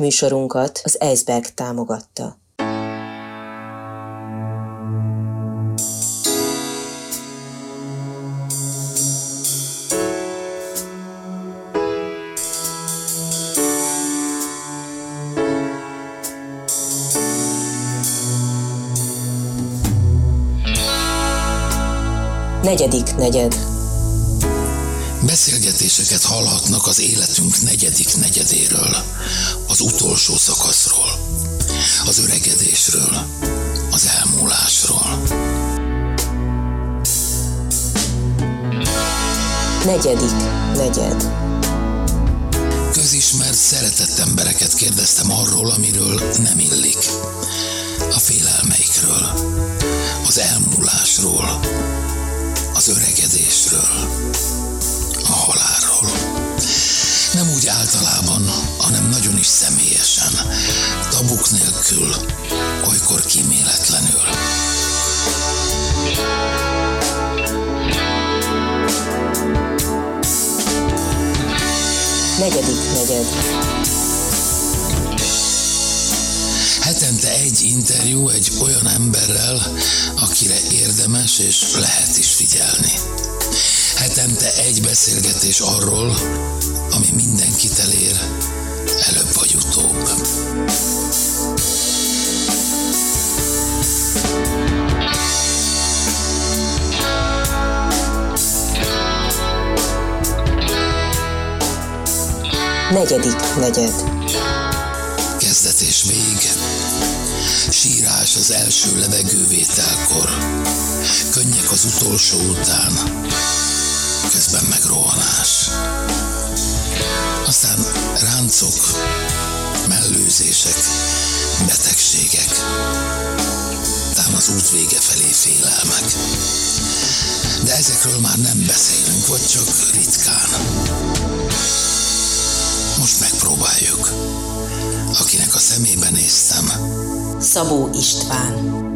Műsorunkat az Eisberg támogatta. Negyedik negyed. Beszélgetéseket hallhatnak az életünk negyedik negyedéről, az utolsó szakaszról, az öregedésről, az elmúlásról. Negyedik negyed. Közismert, szeretett embereket kérdeztem arról, amiről nem illik. A félelmeikről, az elmúlásról, az öregedésről, halálról. Nem úgy általában, hanem nagyon is személyesen, tabuk nélkül, olykor kíméletlenül. Negyedik negyed. Hetente egy interjú egy olyan emberrel, akire érdemes és lehet is figyelni. Hetente egy beszélgetés arról, ami mindenkit elér, előbb vagy utóbb. Negyedik negyed. Kezdet és vég, sírás az első levegővételkor, könnyek az utolsó után, közben meg rohanás. Aztán ráncok, mellőzések, betegségek, tám az út vége felé félelmek. De ezekről már nem beszélünk, vagy csak ritkán. Most megpróbáljuk. Akinek a szemébe néztem, Szabó István.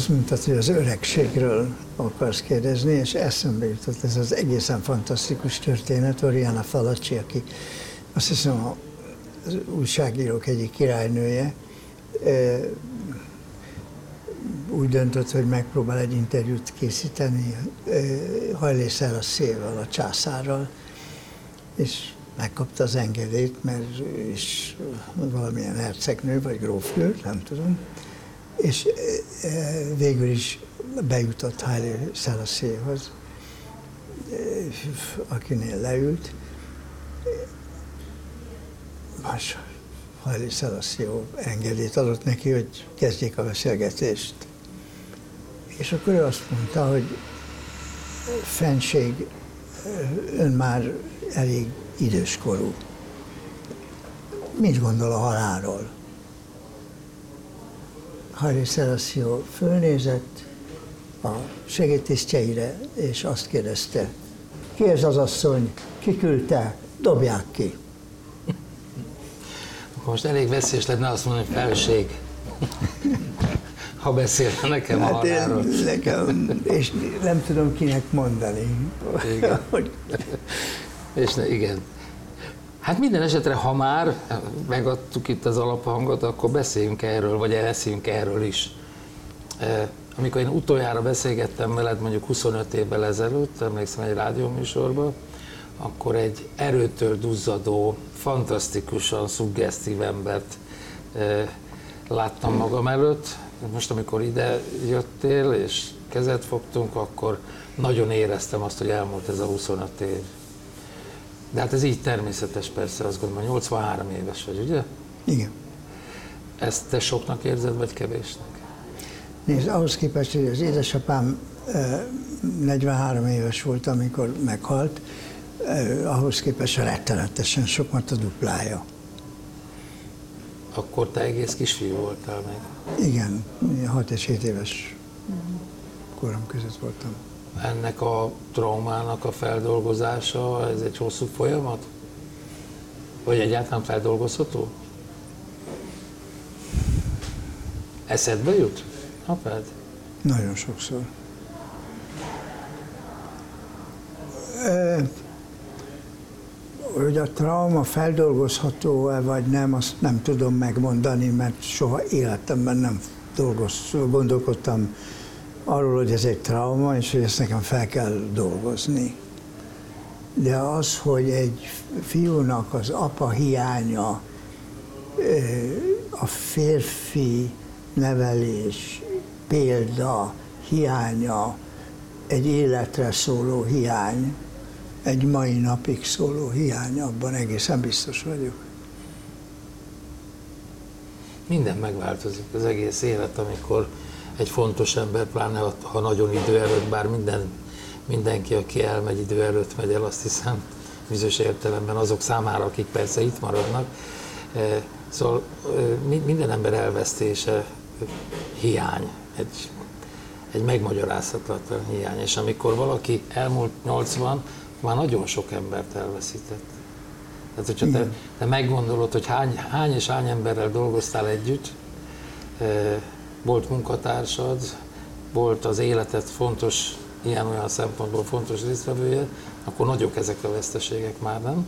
Azt mondtad, hogy az öregségről akarsz kérdezni, és eszembe jutott ez az egészen fantasztikus történet, Oriana Falacci, aki azt hiszem az újságírók egyik királynője, úgy döntött, hogy megpróbál egy interjút készíteni hajlészel a szélvel, a császárral, és megkapta az engedélyt, mert is valamilyen hercegnő, vagy grófnő, nem tudom, és végül is bejutott Haile Szelaszéhoz, akinél leült. Más Haile Szelaszé engedélyt adott neki, hogy kezdjék a beszélgetést. És akkor ő azt mondta, hogy fenség, ön már elég időskorú. Mit gondol a halálról? Haile Selassie fölnézett a segédtisztjeire, és azt kérdezte, ki ez az asszony, ki küldte, dobják ki. Akkor most elég veszélyes lenne azt mondani, hogy felség. Ha beszélne nekem hát halálról. én, nekem, és nem tudom kinek mondani. Igen. Hogy És ne, igen. Hát minden esetre, ha már megadtuk itt az alaphangot, akkor beszéljünk erről, vagy eleszéljünk erről is. Eh, Amikor én utoljára beszélgettem veled, mondjuk 25 évvel ezelőtt, emlékszem egy rádióműsorban, akkor egy erőtől duzzadó, fantasztikusan szuggesztív embert eh, láttam magam előtt. Most, amikor ide jöttél, és kezet fogtunk, akkor nagyon éreztem azt, hogy elmúlt ez a 25 év. De hát ez így természetes persze, azt gondolom, 83 éves vagy, ugye? igen. Ezt te soknak érzed, vagy kevésnek? Nézd, ahhoz képest, hogy az édesapám eh, 43 éves volt, amikor meghalt, ahhoz képest rettenetesen sok, mert a duplája. Akkor te egész kisfiú voltál még. Igen, 6 és 7 éves korom között voltam. Ennek a traumának a feldolgozása, ez egy hosszú folyamat? Vagy egyáltalán feldolgozható? Eszedbe jut? Apád? Nagyon sokszor. hogy a trauma feldolgozható-e vagy nem, azt nem tudom megmondani, mert soha életemben nem dolgoz, gondolkodtam arról, hogy ez egy trauma, és hogy ezt nekem fel kell dolgozni. De az, hogy egy fiúnak az apa hiánya, a férfi nevelés, példa, hiánya, egy életre szóló hiány, egy mai napig szóló hiány, abban egészen biztos vagyok. Minden megváltozik, az egész élet, amikor egy fontos ember, pláne ha nagyon idő előtt, bár minden, mindenki, aki elmegy idő előtt megy el, azt hiszem, bizonyos értelemben azok számára, akik persze itt maradnak. Eh, szóval eh, minden ember elvesztése hiány, egy, egy megmagyarázhatatlan hiány. És amikor valaki elmúlt 80, már nagyon sok embert elveszített. Tehát, hogyha te, te meggondolod, hogy hány, hány és hány emberrel dolgoztál együtt, eh, volt munkatársad, volt az életed fontos, ilyen-olyan szempontból fontos résztvevője, akkor nagyok ezek a veszteségek már, nem?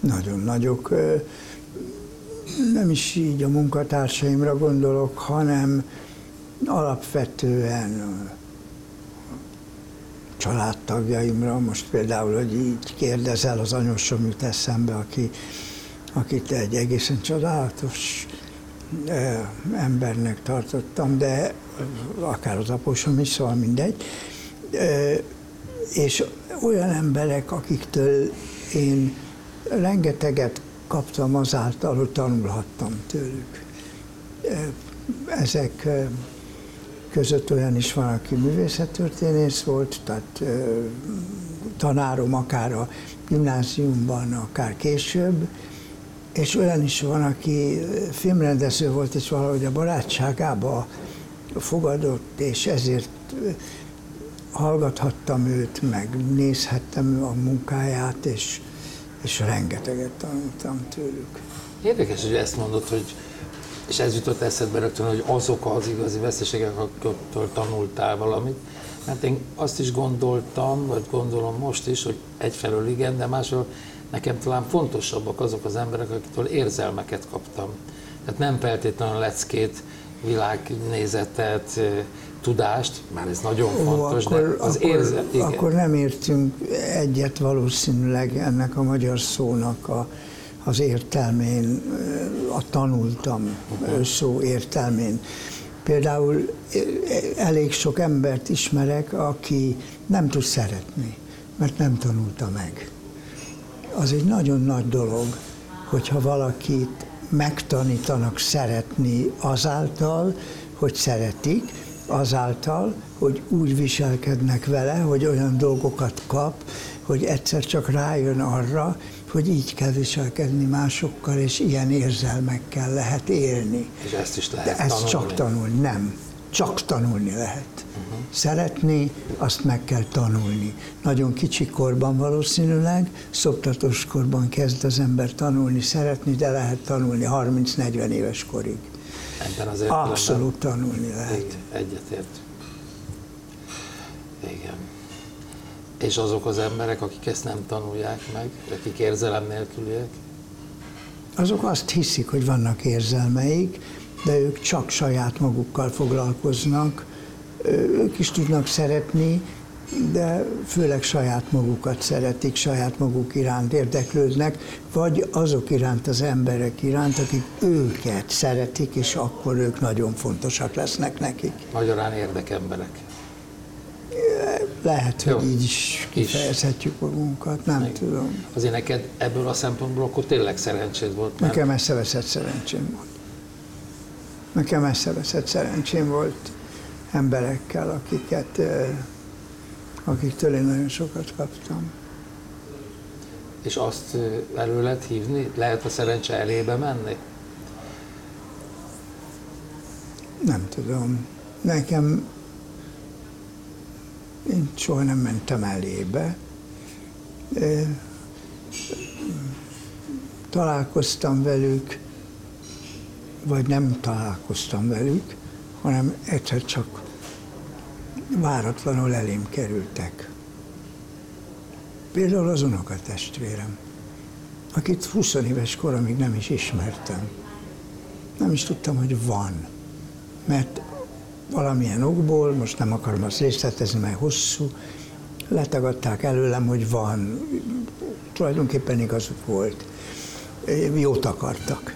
Nagyon nagyok. Nem is így a munkatársaimra gondolok, hanem alapvetően családtagjaimra, most például, hogy így kérdezel, az anyósom jut eszembe, aki, akit egy egészen csodálatos embernek tartottam, de akár az apósom is, szóval mindegy. És olyan emberek, akiktől én rengeteget kaptam azáltal, hogy tanulhattam tőlük. Ezek között olyan is van, aki művészettörténész volt, tehát tanárom akár a gimnáziumban, akár később, és olyan is van, aki filmrendező volt, és valahogy a barátságába fogadott, és ezért hallgathattam őt, meg nézhettem a munkáját, és, és rengeteget tanultam tőlük. Érdekes, hogy ezt mondod, hogy és ez jutott eszedbe rögtön, hogy azok az igazi veszteségek, akiktől tanultál valamit. Mert én azt is gondoltam, vagy gondolom most is, hogy egyfelől igen, de másfelől nekem talán fontosabbak azok az emberek, akitől érzelmeket kaptam. Tehát nem feltétlenül leckét, világnézetet, tudást, már ez nagyon fontos, Ó, akkor, de az akkor, érzel... Igen. Akkor nem értünk egyet valószínűleg ennek a magyar szónak a, az értelmén, a tanultam uh-huh. szó értelmén. Például elég sok embert ismerek, aki nem tud szeretni, mert nem tanulta meg. Az egy nagyon nagy dolog, hogyha valakit megtanítanak szeretni azáltal, hogy szeretik, azáltal, hogy úgy viselkednek vele, hogy olyan dolgokat kap, hogy egyszer csak rájön arra, hogy így kell viselkedni másokkal, és ilyen érzelmekkel lehet élni. És ezt is lehet De ezt tanulni. csak tanulni, nem. Csak tanulni lehet. Uh-huh. Szeretni, azt meg kell tanulni. Nagyon kicsi korban valószínűleg, szoptatós korban kezd az ember tanulni, szeretni, de lehet tanulni 30-40 éves korig. Ebben az Abszolút tanulni lehet. Egyetért. Igen. És azok az emberek, akik ezt nem tanulják meg, akik érzelem nélküliek? Azok azt hiszik, hogy vannak érzelmeik, de ők csak saját magukkal foglalkoznak, ők is tudnak szeretni, de főleg saját magukat szeretik, saját maguk iránt érdeklődnek, vagy azok iránt az emberek iránt, akik őket szeretik, és akkor ők nagyon fontosak lesznek nekik. Magyarán érdekemberek. Lehet, Jó. hogy így is kifejezhetjük magunkat, nem Még. tudom. Azért neked ebből a szempontból akkor tényleg szerencséd volt? Mert... Nekem eszeveszett szerencsém volt. Nekem eszeveszett szerencsém volt emberekkel, akiket, akiktől én nagyon sokat kaptam. És azt elő lehet hívni? Lehet a szerencse elébe menni? Nem tudom. Nekem én soha nem mentem elébe. Találkoztam velük, vagy nem találkoztam velük, hanem egyszer csak váratlanul elém kerültek. Például az unokatestvérem, akit 20 éves koromig nem is ismertem. Nem is tudtam, hogy van. Mert valamilyen okból, most nem akarom azt részletezni, mert hosszú, letagadták előlem, hogy van. Tulajdonképpen igazuk volt. Jót akartak.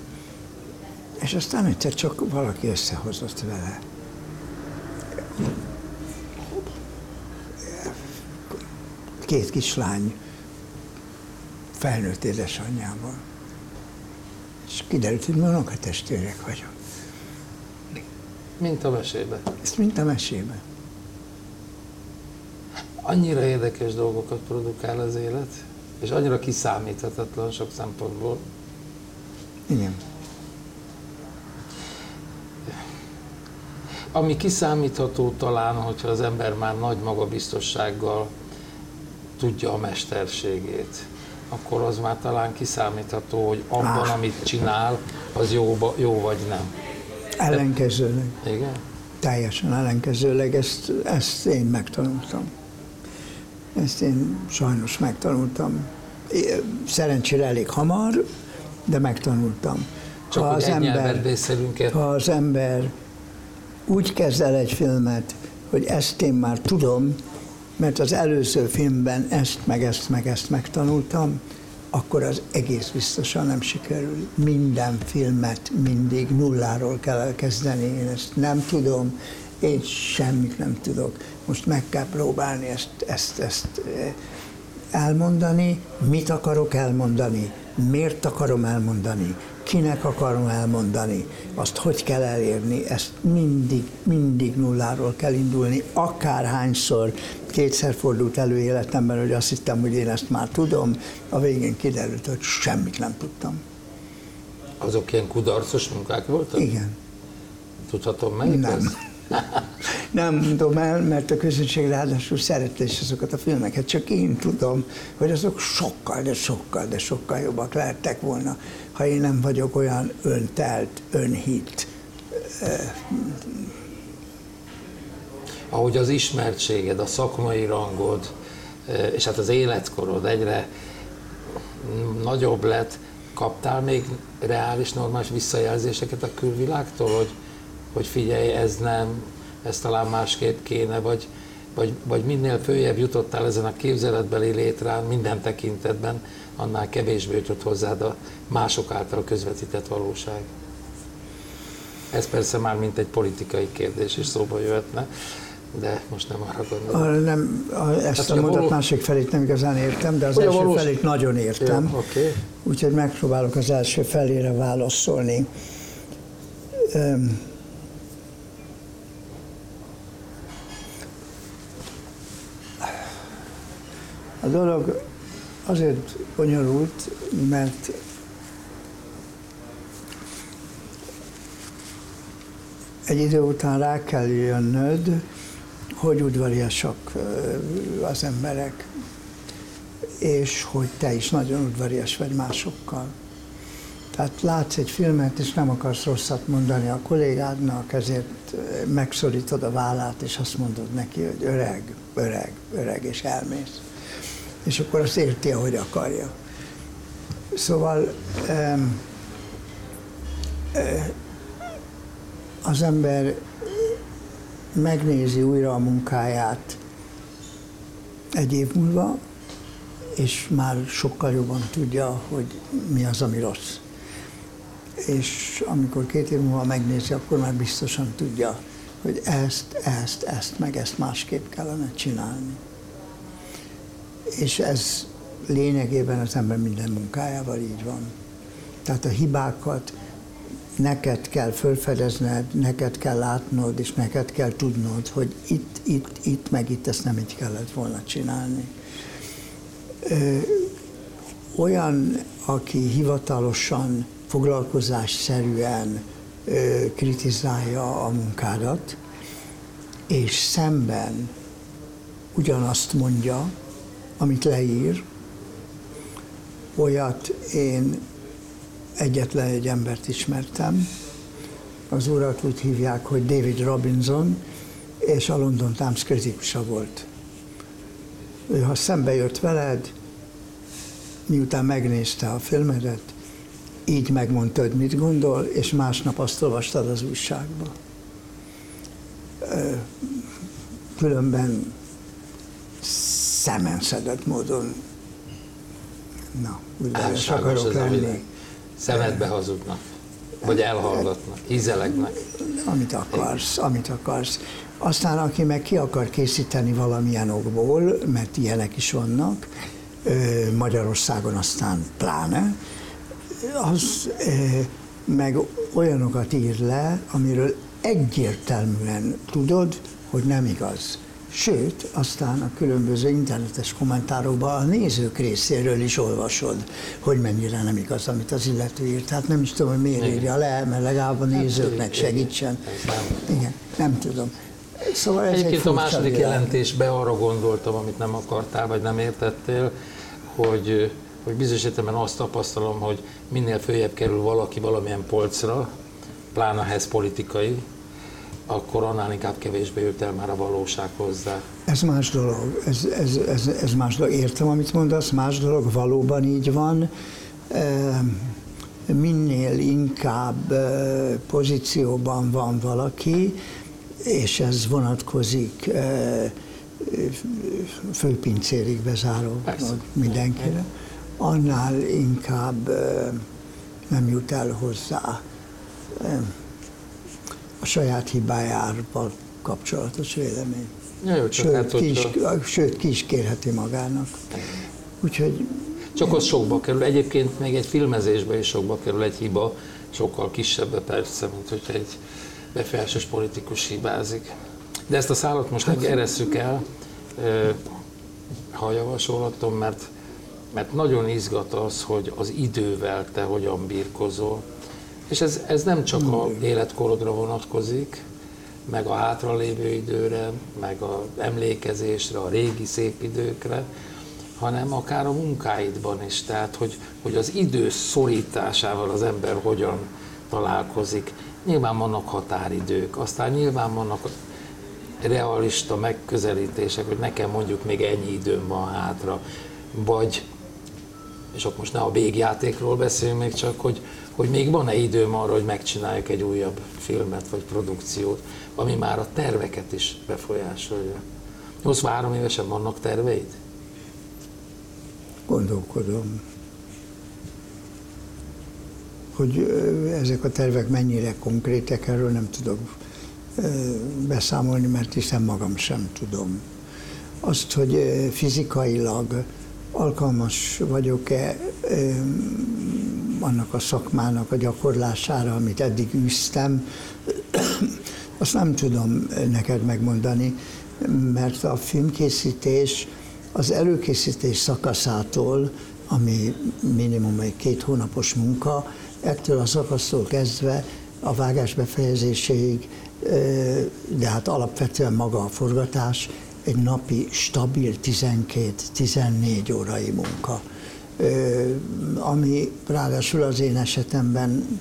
És aztán egyszer csak valaki összehozott vele. Két kislány felnőtt édesanyjával. És kiderült, hogy mi testvérek vagyok. Mint a mesében. Ezt mint a mesében. Annyira érdekes dolgokat produkál az élet, és annyira kiszámíthatatlan sok szempontból. Igen. Ami kiszámítható talán, hogyha az ember már nagy magabiztossággal tudja a mesterségét, akkor az már talán kiszámítható, hogy abban, amit csinál, az jó, jó vagy nem. Ellenkezőleg. Igen? Teljesen ellenkezőleg, ezt, ezt én megtanultam. Ezt én sajnos megtanultam. Szerencsére elég hamar, de megtanultam. Csak ha az ember, ha az ember úgy kezd el egy filmet, hogy ezt én már tudom, mert az előző filmben ezt, meg ezt, meg ezt megtanultam, akkor az egész biztosan nem sikerül. Minden filmet mindig nulláról kell elkezdeni, én ezt nem tudom, én semmit nem tudok. Most meg kell próbálni ezt, ezt, ezt eh, elmondani, mit akarok elmondani, miért akarom elmondani, kinek akarom elmondani, azt hogy kell elérni, ezt mindig, mindig nulláról kell indulni, akárhányszor kétszer fordult elő életemben, hogy azt hittem, hogy én ezt már tudom, a végén kiderült, hogy semmit nem tudtam. Azok ilyen kudarcos munkák voltak? Igen. Tudhatom meg? Nem. Nem tudom el, mert a közönség ráadásul szerette is azokat a filmeket, csak én tudom, hogy azok sokkal, de sokkal, de sokkal jobbak lehettek volna, ha én nem vagyok olyan öntelt, önhit. Ahogy az ismertséged, a szakmai rangod, és hát az életkorod egyre nagyobb lett, kaptál még reális, normális visszajelzéseket a külvilágtól, hogy hogy figyelj, ez nem, ez talán másképp kéne, vagy, vagy, vagy minél följebb jutottál ezen a képzeletbeli létrán minden tekintetben, annál kevésbé jutott hozzád a mások által közvetített valóság. Ez persze már mint egy politikai kérdés is szóba jöhetne, de most nem arra gondolom. A, nem, a, ezt hát, a mondat való... másik felét nem igazán értem, de az első valós... felét nagyon értem. Jó, okay. Úgyhogy megpróbálok az első felére válaszolni. Um, A dolog azért bonyolult, mert egy idő után rá kell jönnöd, hogy udvariasak az emberek, és hogy te is nagyon udvarias vagy másokkal. Tehát látsz egy filmet, és nem akarsz rosszat mondani a kollégádnak, ezért megszorítod a vállát, és azt mondod neki, hogy öreg, öreg, öreg, és elmész és akkor azt érti, ahogy akarja. Szóval az ember megnézi újra a munkáját egy év múlva, és már sokkal jobban tudja, hogy mi az, ami rossz. És amikor két év múlva megnézi, akkor már biztosan tudja, hogy ezt, ezt, ezt, meg ezt másképp kellene csinálni és ez lényegében az ember minden munkájával így van. Tehát a hibákat neked kell fölfedezned, neked kell látnod, és neked kell tudnod, hogy itt, itt, itt, meg itt ezt nem így kellett volna csinálni. Ö, olyan, aki hivatalosan, foglalkozásszerűen ö, kritizálja a munkádat, és szemben ugyanazt mondja, amit leír, olyat én egyetlen egy embert ismertem. Az urat úgy hívják, hogy David Robinson, és a London Times kritikusa volt. Ő, ha szembe jött veled, miután megnézte a filmedet, így megmondtad, mit gondol, és másnap azt olvastad az újságba. Különben szemenszedett módon, na, udvarias akarok lenni. Szemedbe hazudnak, vagy elhallgatnak, ízelegnek. Amit akarsz, amit akarsz. Aztán, aki meg ki akar készíteni valamilyen okból, mert ilyenek is vannak, Magyarországon aztán pláne, az meg olyanokat ír le, amiről egyértelműen tudod, hogy nem igaz. Sőt, aztán a különböző internetes kommentárokban a nézők részéről is olvasod, hogy mennyire nem igaz, amit az illető írt. Tehát nem is tudom, hogy miért írja le, mert legalább a nézőknek segítsen. Igen, nem tudom. Szóval ez Egyébként egy a második világ. jelentésben arra gondoltam, amit nem akartál, vagy nem értettél, hogy, hogy bizonyos értelemben azt tapasztalom, hogy minél följebb kerül valaki valamilyen polcra, pláne ez politikai, akkor annál inkább kevésbé jött el már a valóság hozzá. Ez más dolog, ez, ez, ez, ez más dolog. Értem, amit mondasz, más dolog, valóban így van. Minél inkább pozícióban van valaki, és ez vonatkozik főpincérig bezáró mindenkire, annál inkább nem jut el hozzá a saját hibájával kapcsolatos vélemény. Ja, jó, sőt, hát, ki is, sőt, ki is kérheti magának. Úgyhogy... Csak az sokba kerül. Egyébként még egy filmezésben is sokba kerül egy hiba, sokkal kisebb persze, mint hogyha egy befolyásos politikus hibázik. De ezt a szállat most hát, eresszük el, ha javasolhatom, mert, mert nagyon izgat az, hogy az idővel te hogyan birkozol. És ez, ez nem csak a életkorodra vonatkozik, meg a hátralévő időre, meg a emlékezésre, a régi szép időkre, hanem akár a munkáidban is. Tehát, hogy, hogy az idő szorításával az ember hogyan találkozik. Nyilván vannak határidők, aztán nyilván vannak realista megközelítések, hogy nekem mondjuk még ennyi időm van hátra, vagy, és akkor most ne a végjátékról beszéljünk még csak, hogy, hogy még van-e időm arra, hogy megcsináljuk egy újabb filmet vagy produkciót, ami már a terveket is befolyásolja. 83 évesen vannak terveid? Gondolkodom. Hogy ezek a tervek mennyire konkrétek, erről nem tudok beszámolni, mert hiszen magam sem tudom. Azt, hogy fizikailag alkalmas vagyok-e annak a szakmának a gyakorlására, amit eddig űztem, azt nem tudom neked megmondani, mert a filmkészítés az előkészítés szakaszától, ami minimum egy két hónapos munka, ettől a szakasztól kezdve a vágás befejezéséig de hát alapvetően maga a forgatás egy napi stabil 12-14 órai munka, ami ráadásul az én esetemben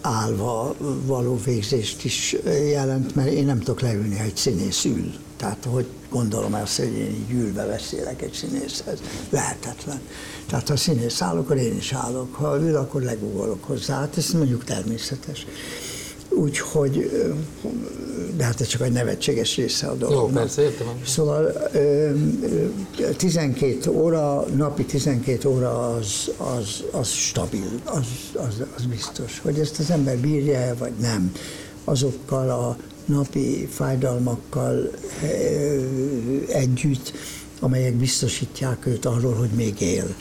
állva való végzést is jelent, mert én nem tudok leülni, ha egy színész ül. Tehát, hogy gondolom azt, hogy én így ülve beszélek egy színészhez. Lehetetlen. Tehát, ha színész áll, akkor én is állok. Ha ül, akkor legugolok hozzá. Hát ez mondjuk természetes. Úgyhogy, de hát ez csak egy nevetséges része a dolognak. Jó, persze, értem. Szóval 12 óra, napi 12 óra az, az, az stabil, az, az, az biztos. Hogy ezt az ember bírja vagy nem, azokkal a napi fájdalmakkal együtt, amelyek biztosítják őt arról, hogy még él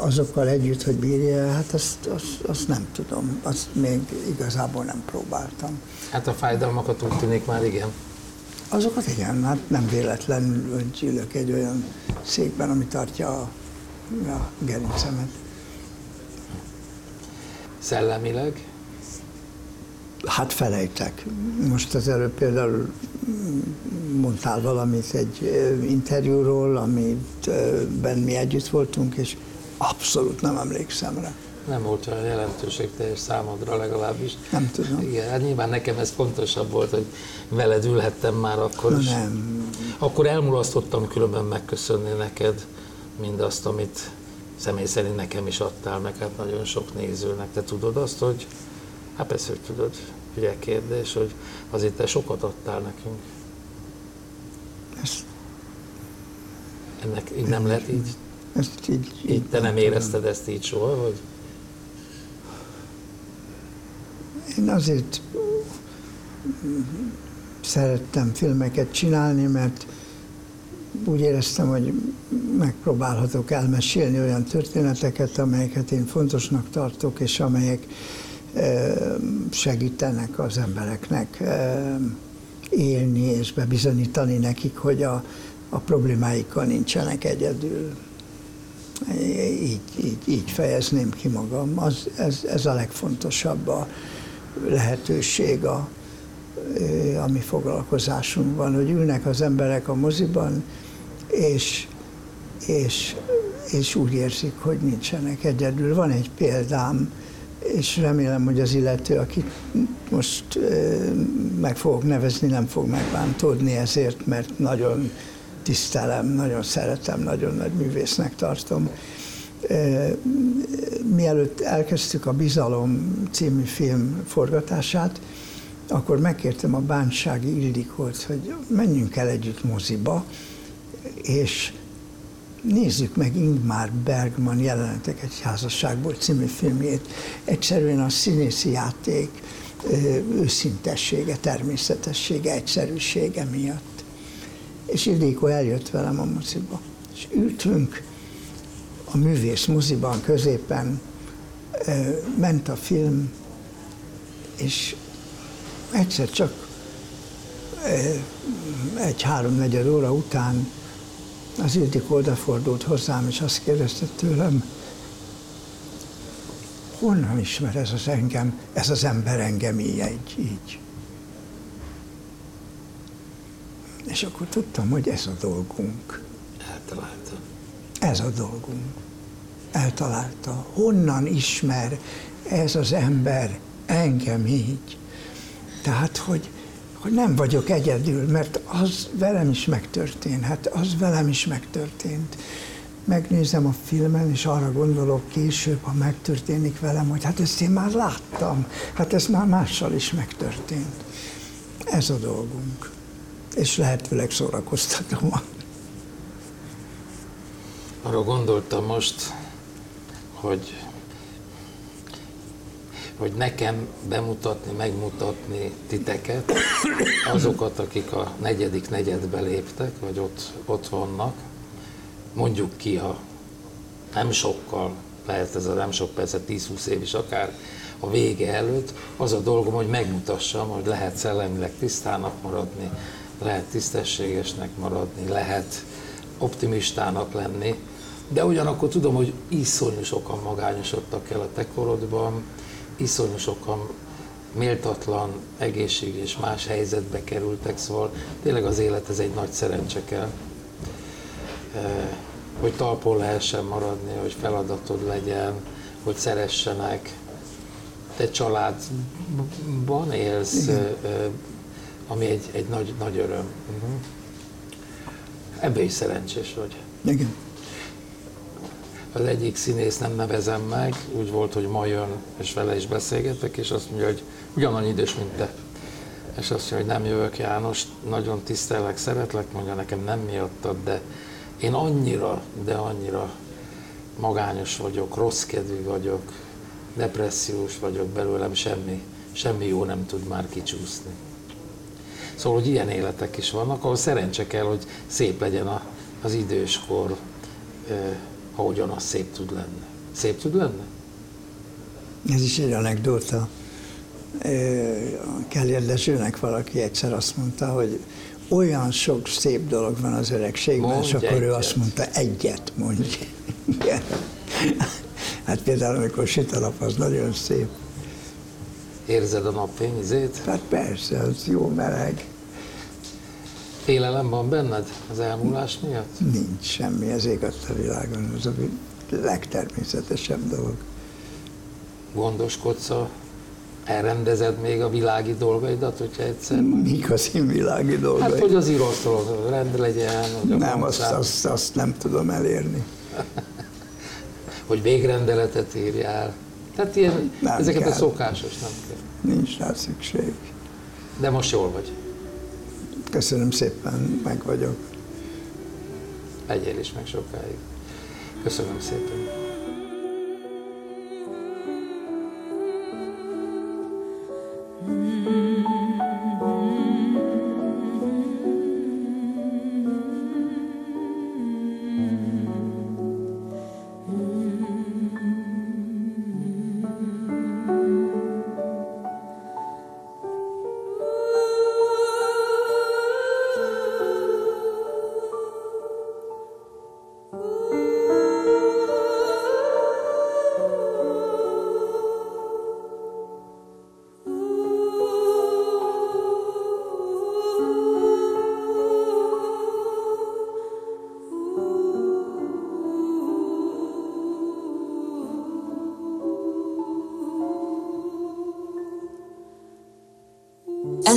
azokkal együtt, hogy bírja, hát azt, azt, azt nem tudom, azt még igazából nem próbáltam. Hát a fájdalmakat úgy tűnik már igen. Azokat igen, hát nem véletlenül, hogy ülök egy olyan székben, ami tartja a, a gerincemet. Szellemileg? Hát felejtek. Most az előbb például mondtál valamit egy interjúról, amiben mi együtt voltunk, és abszolút nem emlékszem rá. Nem volt olyan jelentőségteljes számodra legalábbis. Nem tudom. Igen, hát nyilván nekem ez fontosabb volt, hogy veled ülhettem már akkor is. Nem. Akkor elmulasztottam különben megköszönni neked mindazt, amit személy szerint nekem is adtál, meg hát nagyon sok nézőnek. Te tudod azt, hogy, hát persze, hogy tudod, ugye kérdés, hogy azért te sokat adtál nekünk. Ezt, Ennek így nem lehet így, ezt így, így te nem érezted ezt így soha, hogy Én azért szerettem filmeket csinálni, mert úgy éreztem, hogy megpróbálhatok elmesélni olyan történeteket, amelyeket én fontosnak tartok, és amelyek segítenek az embereknek élni és bebizonyítani nekik, hogy a, a problémáikkal nincsenek egyedül. Így, így, így fejezném ki magam. Az, ez, ez a legfontosabb a lehetőség a, a mi foglalkozásunkban, hogy ülnek az emberek a moziban, és, és, és úgy érzik, hogy nincsenek egyedül. Van egy példám, és remélem, hogy az illető, akit most meg fogok nevezni, nem fog megbántódni ezért, mert nagyon tisztelem, nagyon szeretem, nagyon nagy művésznek tartom. Mielőtt elkezdtük a Bizalom című film forgatását, akkor megkértem a Bánsági Ildikot, hogy menjünk el együtt moziba, és nézzük meg Ingmar Bergman jelenetek egy házasságból című filmjét. Egyszerűen a színészi játék őszintessége, természetessége, egyszerűsége miatt. És Ildikó eljött velem a moziba, és ültünk a művész moziban középen, ment a film, és egyszer csak egy háromnegyed óra után az Ildikó odafordult hozzám, és azt kérdezte tőlem, honnan ismer ez az engem, ez az ember engem így, így. És akkor tudtam, hogy ez a dolgunk. eltaláltam. Ez a dolgunk. Eltalálta. Honnan ismer ez az ember engem így? Tehát, hogy, hogy nem vagyok egyedül, mert az velem is megtörténhet, az velem is megtörtént. Megnézem a filmen, és arra gondolok később, ha megtörténik velem, hogy hát ezt én már láttam, hát ez már mással is megtörtént. Ez a dolgunk. És lehetőleg szórakoztatóan. Arra gondoltam most, hogy hogy nekem bemutatni, megmutatni titeket, azokat, akik a negyedik negyedbe léptek, vagy ott, ott vannak, mondjuk ki, ha nem sokkal, lehet ez a nem sok, persze 10-20 év is akár, a vége előtt, az a dolgom, hogy megmutassam, hogy lehet szellemileg tisztának maradni, lehet tisztességesnek maradni, lehet optimistának lenni, de ugyanakkor tudom, hogy iszonyú sokan magányosodtak el a te korodban, iszonyú sokan méltatlan, egészség és más helyzetbe kerültek, szóval tényleg az élet ez egy nagy szerencse kell, eh, hogy talpon lehessen maradni, hogy feladatod legyen, hogy szeressenek. Te családban élsz, ami egy, egy nagy, nagy öröm. Uh-huh. Ebből is szerencsés vagy. Igen az egyik színész nem nevezem meg, úgy volt, hogy ma jön, és vele is beszélgetek, és azt mondja, hogy ugyanannyi idős, mint te. És azt mondja, hogy nem jövök János, nagyon tisztelek, szeretlek, mondja nekem nem miattad, de én annyira, de annyira magányos vagyok, rossz kedvű vagyok, depressziós vagyok belőlem, semmi, semmi jó nem tud már kicsúszni. Szóval, hogy ilyen életek is vannak, ahol szerencse kell, hogy szép legyen a, az időskor, ahogyan az szép tud lenni. Szép tud lenni? Ez is egy anekdóta. Kelly Dezsőnek valaki egyszer azt mondta, hogy olyan sok szép dolog van az öregségben, mondj és akkor egyet. ő azt mondta, egyet mondj. hát például, amikor süt a nap, az nagyon szép. Érzed a napfényzét? Hát persze, az jó meleg. Félelem van benned az elmúlás miatt? Nincs semmi, ez ég a világon, az a legtermészetesebb dolog. Gondoskodsz a elrendezed még a világi dolgaidat, hogyha egyszer Mik az én világi dolgaim? Hát, hogy az íróasztalon rend legyen, hogy Nem, azt, azt, azt nem tudom elérni. hogy végrendeletet írjál. Tehát ilyen, Nem ezeket kell. a szokásos nem kell. Nincs rá szükség. De most jól vagy. Köszönöm szépen, meg vagyok. Legyél is meg sokáig. Köszönöm szépen.